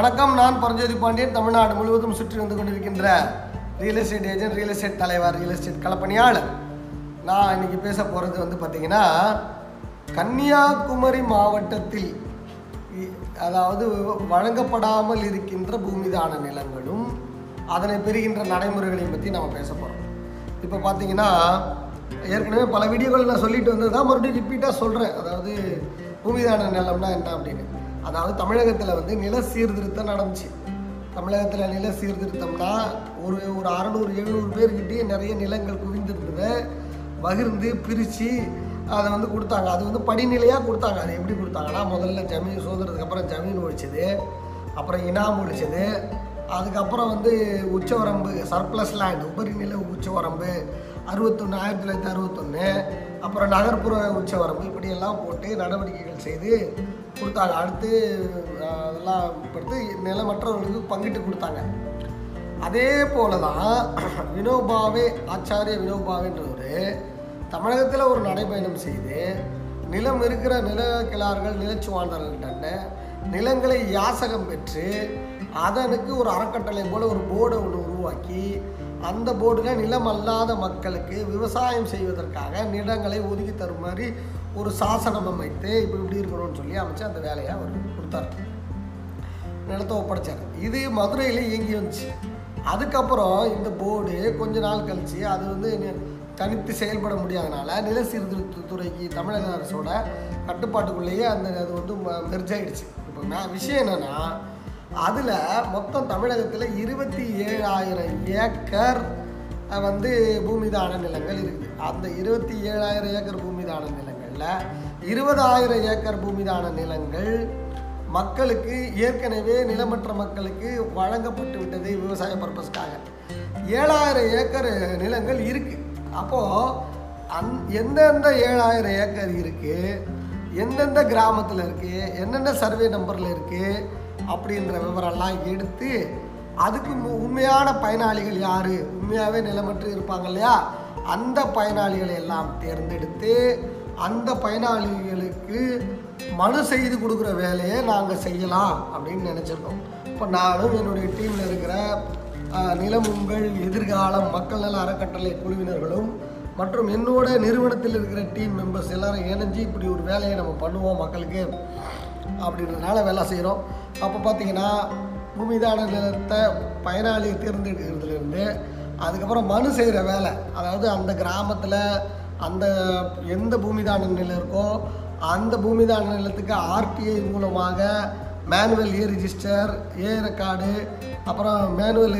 வணக்கம் நான் பரஞ்சோதி பாண்டியன். தமிழ்நாடு முழுவதும் சுற்றி வந்து கொண்டிருக்கின்ற real estate agent real estate தலைவர் ரியல் எஸ்டேட் கலப்பணியாளர் நான் இன்னைக்கு பேச போகிறது வந்து பார்த்திங்கன்னா கன்னியாகுமரி மாவட்டத்தில் இ- அதாவது வழங்கப்படாமல் இருக்கின்ற பூமிதான நிலங்களும் அதனை பெறுகின்ற நடைமுறைகளையும் பற்றி நம்ம பேச போகிறோம் இப்போ பார்த்தீங்கன்னா ஏற்கனவே பல வீடியோகள் நான் சொல்லிட்டு வந்தது தான் மறுபடியும் ரிப்பீட்டாக சொல்கிறேன் அதாவது பூமிதான நிலம்னா என்ன அப்படின்னு. அதாவது தமிழகத்தில் வந்து நில சீர்திருத்தம் நடந்துச்சு. தமிழகத்தில் நில சீர்திருத்தம்னா ஒரு ஒரு அறநூறு எழுநூறு பேர்கிட்டயே நிறைய நிலங்கள் குவிந்திருந்ததை பகிர்ந்து பிரித்து அதை வந்து கொடுத்தாங்க. அது வந்து படிநிலையாக கொடுத்தாங்க. அது எப்படி கொடுத்தாங்கன்னா முதல்ல ஜமீன் சுதந்திரத்துக்கு அப்புறம் ஜமீன் ஒழிச்சது அப்புறம் இனாம் ஒழிச்சது அதுக்கப்புறம் வந்து உச்சவரம்பு சர்ப்ளஸ் லேண்ட் உபரிநில உச்சவரம்பு அறுபத்தொன்று ஆயிரத்தி தொள்ளாயிரத்தி அறுபத்தொன்று அப்புறம் நகர்ப்புற உச்சவரம்பு இப்படியெல்லாம் போட்டு நடவடிக்கைகள் செய்து கொடுத்தாங்க. அடுத்து அதெல்லாம் படுத்து நிலமற்றவர்களுக்கு பங்கிட்டு கொடுத்தாங்க. அதே போல தான் வினோபாவே ஆச்சாரிய வினோபாவேன்றவர் தமிழகத்தில் ஒரு நடைபயணம் செய்து நிலம் இருக்கிற நில கிளார்கள் நிலச்சுவாண்டர்கள்ட்ட நிலங்களை யாசகம் பெற்று அதனுக்கு ஒரு அறக்கட்டளை போல ஒரு போர்டை ஒன்று உருவாக்கி அந்த போர்டுகள் நிலம் அல்லாத மக்களுக்கு விவசாயம் செய்வதற்காக நிலங்களை ஒதுக்கி தரும் மாதிரி ஒரு சாசனம் அமைத்து இப்படி இப்படி இருக்கணும்னு சொல்லி அமைச்சு அந்த வேலையை அவர் கொடுத்தாரு. நிலத்தை ஒப்படைச்சார். இது மதுரையில் இயங்கி வந்துச்சு. அதுக்கப்புறம் இந்த போர்டு கொஞ்ச நாள் கழித்து அது வந்து தனித்து செயல்பட முடியாதனால நில சீர்திருத்தத்துறைக்கு தமிழக அரசோட கட்டுப்பாட்டுக்குள்ளேயே அந்த அது வந்து மெர்ஜாயிடுச்சு இப்போ நான் விஷயம் என்னன்னா அதில் மொத்தம் தமிழகத்தில் இருபத்தி ஏழாயிரம் ஏக்கர் வந்து பூமிதான நிலங்கள் இருக்குது அந்த இருபத்தி ஏழாயிரம் ஏக்கர் பூமிதான நிலங்களில் இருபதாயிரம் ஏக்கர் பூமிதான நிலங்கள் மக்களுக்கு ஏற்கனவே நிலமற்ற மக்களுக்கு வழங்கப்பட்டு விட்டது விவசாய பர்பஸ்க்காக. ஏழாயிரம் ஏக்கர் நிலங்கள் இருக்குது அப்போது அந் எந்தெந்த ஏழாயிரம் ஏக்கர் இருக்குது எந்தெந்த கிராமத்தில் இருக்குது என்னென்ன சர்வே நம்பரில் இருக்குது அப்படின்ற விவரம்லாம் எடுத்து அதுக்கு மு- உண்மையான பயனாளிகள் யார்? உண்மையாகவே நிலமற்று இருப்பாங்க இல்லையா? அந்த பயனாளிகளை எல்லாம் தேர்ந்தெடுத்து அந்த பயனாளிகளுக்கு மனு செய்து கொடுக்குற வேலையை நாங்கள் செய்யலாம் அப்படின்னு நினச்சிருக்கோம். இப்போ நானும் என்னுடைய டீமில் இருக்கிற நிலமுங்கள் நிலம் உங்கள் எதிர்காலம் மக்கள் நல அறக்கட்டளை குழுவினர்களும் மற்றும் என்னோட நிறுவனத்தில் இருக்கிற டீம் மெம்பர்ஸ் எல்லாரும் இணைஞ்சு இப்படி ஒரு வேலையை நம்ம பண்ணுவோம் மக்களுக்கு. அப்படின்றதுனால வேலை செய்கிறோம். அப்போ பார்த்தீங்கன்னா பூமிதான நிலத்தை பயனாளியை தேர்ந்தெடுக்கிறதுலேருந்து அதுக்கப்புறம் மனு செய்கிற வேலை அதாவது அந்த கிராமத்தில் அந்த எந்த பூமிதான நிலம் இருக்கோ அந்த பூமிதான நிலத்துக்கு ஆர்டிஐ மூலமாக manual a register a record அப்புறம் மேனுவல்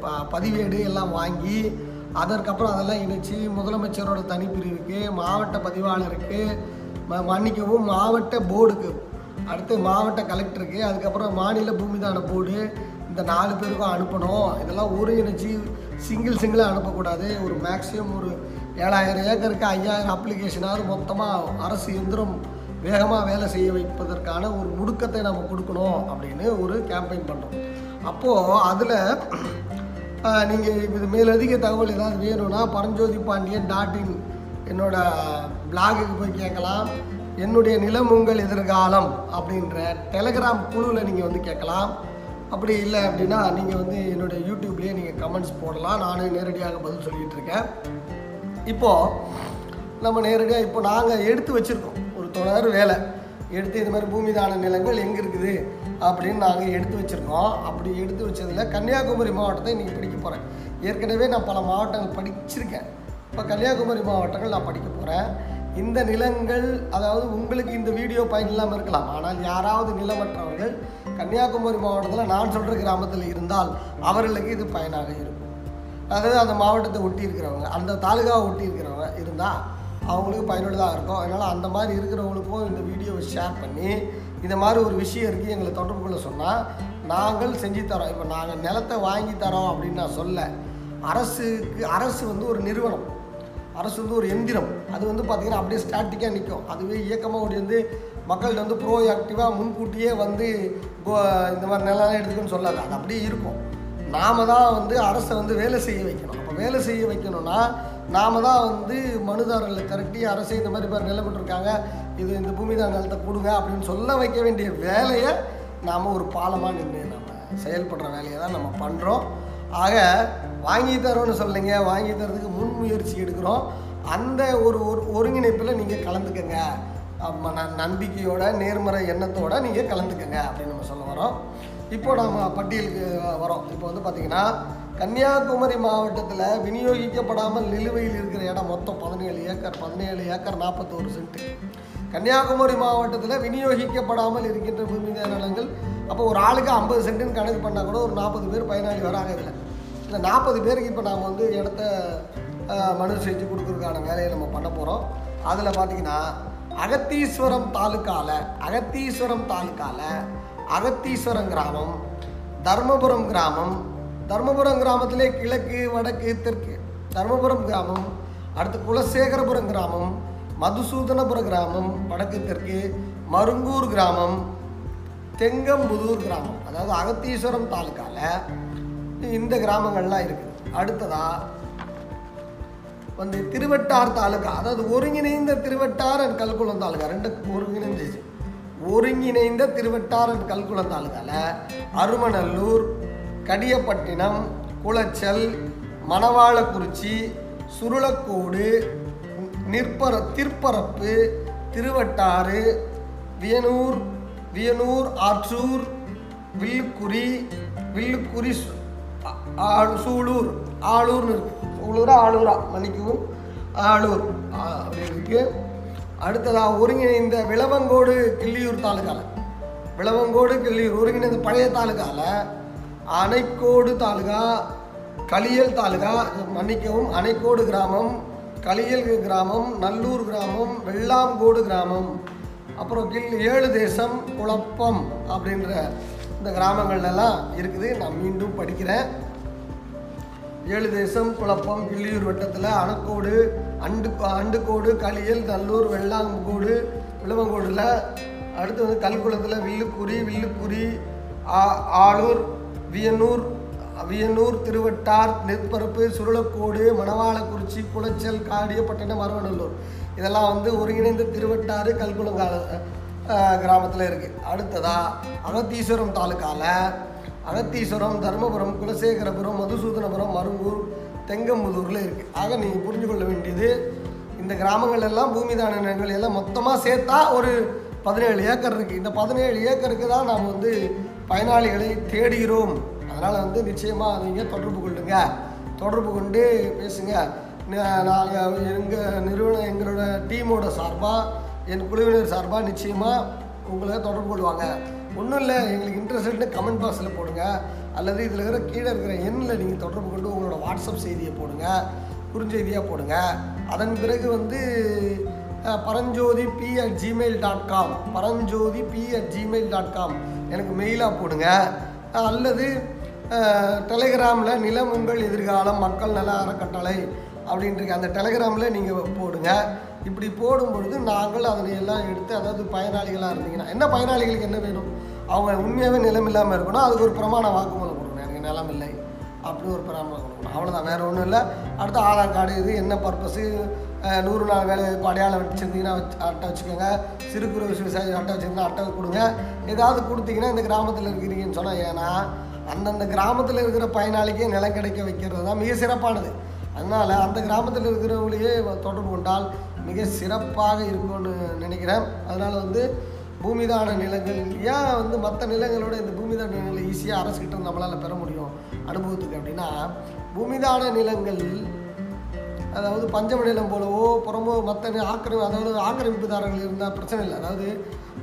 ப பதிவேடு எல்லாம் வாங்கி அதற்கப்புறம் அதெல்லாம் இணைச்சி முதலமைச்சரோட தனிப்பிரிவுக்கு மாவட்ட பதிவாளருக்கு ம- மன்னிக்கவும் மாவட்ட போர்டுக்கு அடுத்து மாவட்ட கலெக்டருக்கு அதுக்கப்புறம் மாநில பூமிதான போர்டு இந்த நாலு பேருக்கும் அனுப்பணும். இதெல்லாம் ஒருங்கிணைச்சி சிங்கிள் சிங்கிளாக அனுப்பக்கூடாது. ஒரு மேக்ஸிமம் ஒரு ஏழாயிரம் ஏக்கருக்கு ஐயாயிரம் அப்ளிகேஷனாவது மொத்தமாக அரசு எந்திரம் வேகமாக வேலை செய்ய வைப்பதற்கான ஒரு முடுக்கத்தை நம்ம கொடுக்கணும் அப்படின்னு ஒரு கேம்பெயின் பண்ணுறோம் அப்போது அதில் நீங்கள் இது மேலதிக தகவல் ஏதாவது வேணும்னா பரஞ்சோதி பாண்டியன் டாட் இன் என்னோடய பிளாகுக்கு போய் கேட்கலாம். என்னுடைய நிலம் உங்கள் எதிர்காலம் அப்படின்ற டெலகிராம் குழுவில் நீங்கள் வந்து கேட்கலாம். அப்படி இல்லை அப்படின்னா நீங்கள் வந்து என்னுடைய யூடியூப்லேயே நீங்கள் கமெண்ட்ஸ் போடலாம். நானே நேரடியாக பதில் சொல்லிகிட்டு இருக்கேன். இப்போது நம்ம நேரடியாக இப்போ நாங்கள் எடுத்து வச்சுருக்கோம். ஒரு தொடர் வேலை. எடுத்து இது மாதிரி பூமிதான நிலங்கள் எங்கே இருக்குது அப்படின்னு நாங்கள் எடுத்து வச்சுருக்கோம். அப்படி எடுத்து வச்சதில் கன்னியாகுமரி மாவட்டத்தை இன்றைக்கி படிக்க போகிறேன் ஏற்கனவே நான் பல மாவட்டங்கள் படிச்சிருக்கேன். இப்போ கன்னியாகுமரி மாவட்டங்கள் நான் படிக்க போகிறேன் இந்த நிலங்கள் அதாவது உங்களுக்கு இந்த வீடியோ பயன் இல்லாமல் இருக்கலாம். ஆனால் யாராவது நிலமற்றவர்கள் கன்னியாகுமரி மாவட்டத்தில் நான் சொல்கிற கிராமத்தில் இருந்தால் அவர்களுக்கு இது பயனாக இருக்கும். அதாவது அந்த மாவட்டத்தை ஒட்டி இருக்கிறவங்க அந்த தாலுகாவை ஒட்டி இருக்கிறவங்க இருந்தால் அவங்களுக்கு பயனுள்ளதாக இருக்கும். அதனால் அந்த மாதிரி இருக்கிறவங்களுக்கும் இந்த வீடியோவை ஷேர் பண்ணி இந்த மாதிரி ஒரு விஷயம் இருக்குது எங்களை தொடர்பு கொள்ள சொன்னால் நாங்கள் செஞ்சு தரோம். இப்போ நாங்கள் நிலத்தை வாங்கி தரோம் அப்படின்னு நான் சொல்ல அரசுக்கு அரசு வந்து ஒரு நிறுவனம். அரசு வந்து ஒரு எந்திரம். அது வந்து பார்த்திங்கன்னா அப்படியே ஸ்டாட்டிக்காக நிற்கும் அதுவே இயக்கமாக ஓடி வந்து மக்கள்கிட்ட வந்து ப்ரோ ஆக்டிவாக முன்கூட்டியே வந்து கோ- இந்த மாதிரி நிலம் எடுத்துக்கணும்னு சொல்லாது. அது அப்படியே இருக்கும். நாம் தான் வந்து அரசை வந்து வேலை செய்ய வைக்கணும். அப்போ வேலை செய்ய வைக்கணும்னா நாம் தான் வந்து மனுதாரர்களை திரட்டி அரசு இந்த மாதிரி பேர் நிலப்பட்டுருக்காங்க இது இந்த பூமி தான் நிலத்தை கொடுங்க அப்படின்னு சொல்ல வைக்க வேண்டிய வேலையை நாம் ஒரு பாலமாக நின்று நம்ம செயல்படுற வேலையை தான் நம்ம பண்ணுறோம் ஆக வாங்கி தரோன்னு சொல்லுங்க வாங்கி தரதுக்கு முன்முயற்சி எடுக்கிறோம். அந்த ஒரு ஒரு ஒருங்கிணைப்பில் நீங்கள் கலந்துக்கங்க. ந- நம்பிக்கையோட நேர்மறை எண்ணத்தோட நீங்கள் கலந்துக்கங்க அப்படின்னு நம்ம சொல்ல வரோம். இப்போ நம்ம பட்டியலுக்கு வரோம். இப்போ வந்து பார்த்தீங்கன்னா கன்னியாகுமரி மாவட்டத்தில் விநியோகிக்கப்படாமல் நிலுவையில் இருக்கிற இடம் மொத்தம் பதினேழு ஏக்கர் பதினேழு ஏக்கர் நாற்பத்தோரு சென்ட். கன்னியாகுமரி மாவட்டத்தில் விநியோகிக்கப்படாமல் இருக்கின்ற பூமி நிலங்கள் அப்போ ஒரு ஆளுக்கு ஐம்பது சென்ட்டுன்னு கணக்கு பண்ணால் கூட ஒரு நாற்பது பேர் பயனாளி வராங்க இதில். இந்த நாற்பது பேருக்கு இப்போ நாம் வந்து இடத்த மனு செஞ்சு கொடுக்குறதுக்கான வேலையை நம்ம பண்ண போகிறோம் அதில் பார்த்தீங்கன்னா அகத்தீஸ்வரம் தாலுக்கால அகத்தீஸ்வரம் தாலுக்கால அகத்தீஸ்வரம் கிராமம் தர்மபுரம் கிராமம் தர்மபுரம் கிராமத்திலே கிழக்கு வடக்கு தெற்கு தர்மபுரம் கிராமம் அடுத்து குலசேகரபுரம் கிராமம் மதுசூதனபுர கிராமம் வடக்கு தெற்கு மருங்கூர் கிராமம் தெங்கம்புதூர் கிராமம். அதாவது அகத்தீஸ்வரம் தாலுக்காவில் இந்த கிராமங்கள்லாம் இருக்குது அடுத்ததா வந்து திருவட்டார் தாலுகா. அதாவது ஒருங்கிணைந்த திருவட்டார் அண்ட் கல்குளம் தாலுகா. ரெண்டு ஒருங்கிணைஞ்சிச்சு ஒருங்கிணைந்த திருவட்டார் அண்ட் கல்குளம் தாலுகால அருமநல்லூர் கடியப்பட்டினம் குளச்சல் மணவாளக்குறிச்சி சுருளக்கோடு நிற்பர திருப்பரப்பு திருவட்டாறு வியனூர் வியனூர் ஆற்றூர் வில்லுக்குறி வில்லுக்குறி ஆளு சூலூர். ஆளூர்னு இருக்கு. சூலூரா ஆளூரா. மன்னிக்கவும். ஆளூர். அப்படி இருக்கு. அடுத்ததாக ஒருங்கிணைந்த விளவங்கோடு கிள்ளியூர் தாலுகால. விளவங்கோடு கிள்ளியூர். ஒருங்கிணைந்த பழைய தாலுகால. அணைக்கோடு தாலுகா களியல் தாலுகா. மன்னிக்கவும் அணைக்கோடு கிராமம் களியல் கிராமம் நல்லூர் கிராமம் வெள்ளாம்கோடு கிராமம். அப்புறம் கில் ஏழு தேசம் குழப்பம் அப்படின்ற இந்த கிராமங்கள்லாம் இருக்குது. நான் மீண்டும் படிக்கிறேன். ஏழு தேசம் குழப்பம் கிள்ளியூர் வட்டத்தில் அணக்கோடு அண்டு அண்டுக்கோடு களியல் நல்லூர் வெள்ளாங்கோடு விழுவங்கோடில் அடுத்து வந்து கல்குளத்தில் வில்லுக்குறி வில்லுக்குறி ஆ- ஆளூர் வியனூர் வியனூர் திருவட்டார் நெற்பரப்பு சுருளக்கோடு மணவாளக்குறிச்சி குளச்சல் காடியப்பட்டினம் மரவநல்லூர் இதெல்லாம் வந்து ஒருங்கிணைந்த திருவட்டாறு கல்குளங்கால கிராமத்தில் இருக்குது அடுத்ததாக அகத்தீஸ்வரம் தாலுக்காவில் அகத்தீஸ்வரம் தர்மபுரம் குலசேகரபுரம் மதுசூதனபுரம் மருங்கூர் தெங்கம்புதூரில் இருக்குது ஆக நீங்கள் புரிஞ்சு கொள்ள வேண்டியது இந்த கிராமங்கள் எல்லாம் பூமி தான நிலங்கள் எல்லாம் மொத்தமாக சேர்த்தா ஒரு பதினேழு ஏக்கர் இருக்குது இந்த பதினேழு ஏக்கருக்கு தான் நாம் வந்து பயனாளிகளை தேடுகிறோம். அதனால் வந்து நிச்சயமாக நீங்கள் தொடர்பு கொள்ளுங்க. தொடர்பு கொண்டு பேசுங்க. நாங்கள் எங்கள் நிறுவனம் எங்களோட டீமோட சார்பாக என் குழுவினர் சார்பாக நிச்சயமாக உங்களை தொடர்பு கொள்வாங்க. ஒன்றும் இல்லை எங்களுக்கு இன்ட்ரெஸ்ட்னு கமெண்ட் பாக்ஸில் போடுங்க. அல்லது இதில் இருக்கிற கீழே இருக்கிற எண்ணில் நீங்கள் தொடர்பு கொண்டு உங்களோட வாட்ஸ்அப் செய்தியை போடுங்க. குறுஞ்செய்தியாக போடுங்க. அதன் பிறகு வந்து Paranjothi P at Gmail dot com Paranjothi P at Gmail dot com எனக்கு மெயிலாக போடுங்க. அல்லது டெலிகிராமில் நிலம் உங்கள் எதிர்காலம் மக்கள் நல அறக்கட்டளை அப்படின்ட்டு அந்த டெலிகிராமில் நீங்கள் போடுங்க. இப்படி போடும் பொழுது நாங்கள் அதனை எல்லாம் எடுத்து அதாவது பயனாளிகளாக இருந்தீங்கன்னா என்ன பயனாளிகளுக்கு என்ன வேணும்? அவங்க உண்மையாகவே நிலம் இல்லாமல் இருக்கணும். அதுக்கு ஒரு பிரமாண வாக்குமூலம் கொடுக்கணும். எனக்கு நிலம் இல்லை. அப்படி ஒரு பிரமாணம் கொடுக்கணும். அவ்வளோதான் வேறு ஒன்றும் இல்லை. அடுத்து ஆதார் கார்டு இது என்ன பர்பஸு நூறு நாள் வேலை வாய்ப்பு அடையாளம் வச்சுருந்தீங்கன்னா வச்சு அட்டை வச்சுக்கோங்க. சிறு குறு விவசாயி அட்டை வச்சுருந்தா அட்டை கொடுங்க. ஏதாவது கொடுத்தீங்கன்னா இந்த கிராமத்தில் இருக்கிறீங்கன்னு சொன்னால் ஏன்னா அந்தந்த கிராமத்தில் இருக்கிற பயனாளிக்கே நிலம் கிடைக்க வைக்கிறது தான் மிக சிறப்பானது. அதனால் அந்த கிராமத்தில் இருக்கிறவங்களையே தொடர்பு கொண்டால் மிக சிறப்பாக இருக்கும்னு நினைக்கிறேன். அதனால் வந்து பூமிதான நிலங்கள் ஏன் வந்து மற்ற நிலங்களோட இந்த பூமிதான நிலங்களை ஈஸியாக அரசுக்கிட்ட நம்மளால் பெற முடியும் அனுபவத்துக்கு அப்படின்னா பூமிதான நிலங்கள் அதாவது பஞ்சம நிலம் போலவோ புறமோ மற்ற ஆக்கிரமி அதாவது ஆக்கிரமிப்புதாரர்கள் இருந்தால் பிரச்சனை இல்லை. அதாவது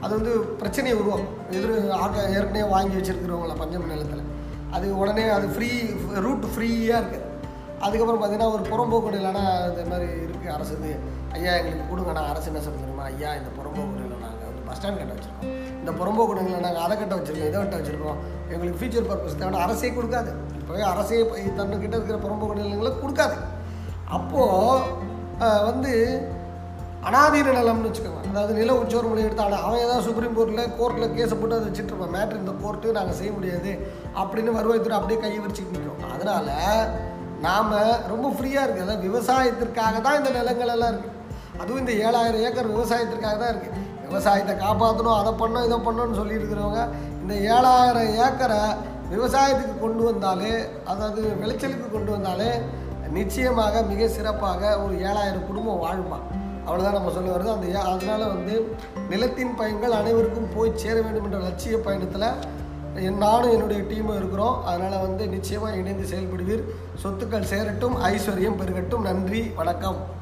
அது வந்து பிரச்சனையை உருவாக்கும் எதிர் ஆக்க ஏற்கனவே வாங்கி வச்சுருக்கிறவங்கள பஞ்சம நிலத்தில். அது உடனே அது ஃப்ரீ ரூட் ஃப்ரீயாக இருக்குது அதுக்கப்புறம் பார்த்தீங்கன்னா ஒரு புறம்போக்கு நிலம்னா இந்த மாதிரி இருக்குது அரசு இது. ஐயா எங்களுக்கு கொடுங்கண்ணா அரசு என்ன சொல்ல தெரியுமா? ஐயா இந்த புறம்போக்கு இல்லை நாங்கள் வந்து பஸ் ஸ்டாண்ட் கட்ட வச்சுருக்கோம். இந்த புறம்போக்கு இல்லை நாங்கள் அதை கட்ட வச்சுருக்கோம் இதை கட்ட வச்சுருக்கோம். எங்களுக்கு ஃபியூச்சர் பர்பஸ் தேவை அரசே கொடுக்காது. இப்போவே அரசே தன்னுக்கிட்ட இருக்கிற புறம்போக்கு நிலங்களை கொடுக்காது. அப்போது வந்து அனாதீர நிலம்னு வச்சுக்கோங்க. அதாவது நில உச்சோர்மொழி எடுத்து அட- அவன் தான் சுப்ரீம் கோர்ட்டில் கோர்ட்டில் கேஸை போட்டு அதை வச்சுட்டு மேட்ரு இந்த கோர்ட்டு நாங்கள் செய்ய முடியாது அப்படின்னு வருவாய்த்துறை அப்படியே கையை வச்சுக்கிட்டு நிற்கிறோம் அதனால் நாம் ரொம்ப ஃப்ரீயாக இருக்குது அதாவது விவசாயத்திற்காக தான் இந்த நிலங்கள் எல்லாம் இருக்குது அதுவும் இந்த ஏழாயிரம் ஏக்கர் விவசாயத்திற்காக தான் இருக்குது விவசாயத்தை காப்பாற்றணும் அதை பண்ணோம் இதை பண்ணோன்னு சொல்லியிருக்கிறவங்க இந்த ஏழாயிரம் ஏக்கரை விவசாயத்துக்கு கொண்டு வந்தாலே அதாவது விளைச்சலுக்கு கொண்டு வந்தாலே நிச்சயமாக மிக சிறப்பாக ஒரு ஏழாயிரம் குடும்பம் வாழுமா? அவ்வளோதான் நம்ம சொல்ல வருது அந்த ஏ- வந்து நிலத்தின் பயன்கள் அனைவருக்கும் போய் சேர வேண்டும் என்ற லட்சிய பயணத்தில் நானும் என்னுடைய டீமும் இருக்கிறோம். அதனால் வந்து நிச்சயமாக இணைந்து செயல்படுவீர். சொத்துக்கள் சேரட்டும் ஐஸ்வர்யம் பெருகட்டும். நன்றி வணக்கம்.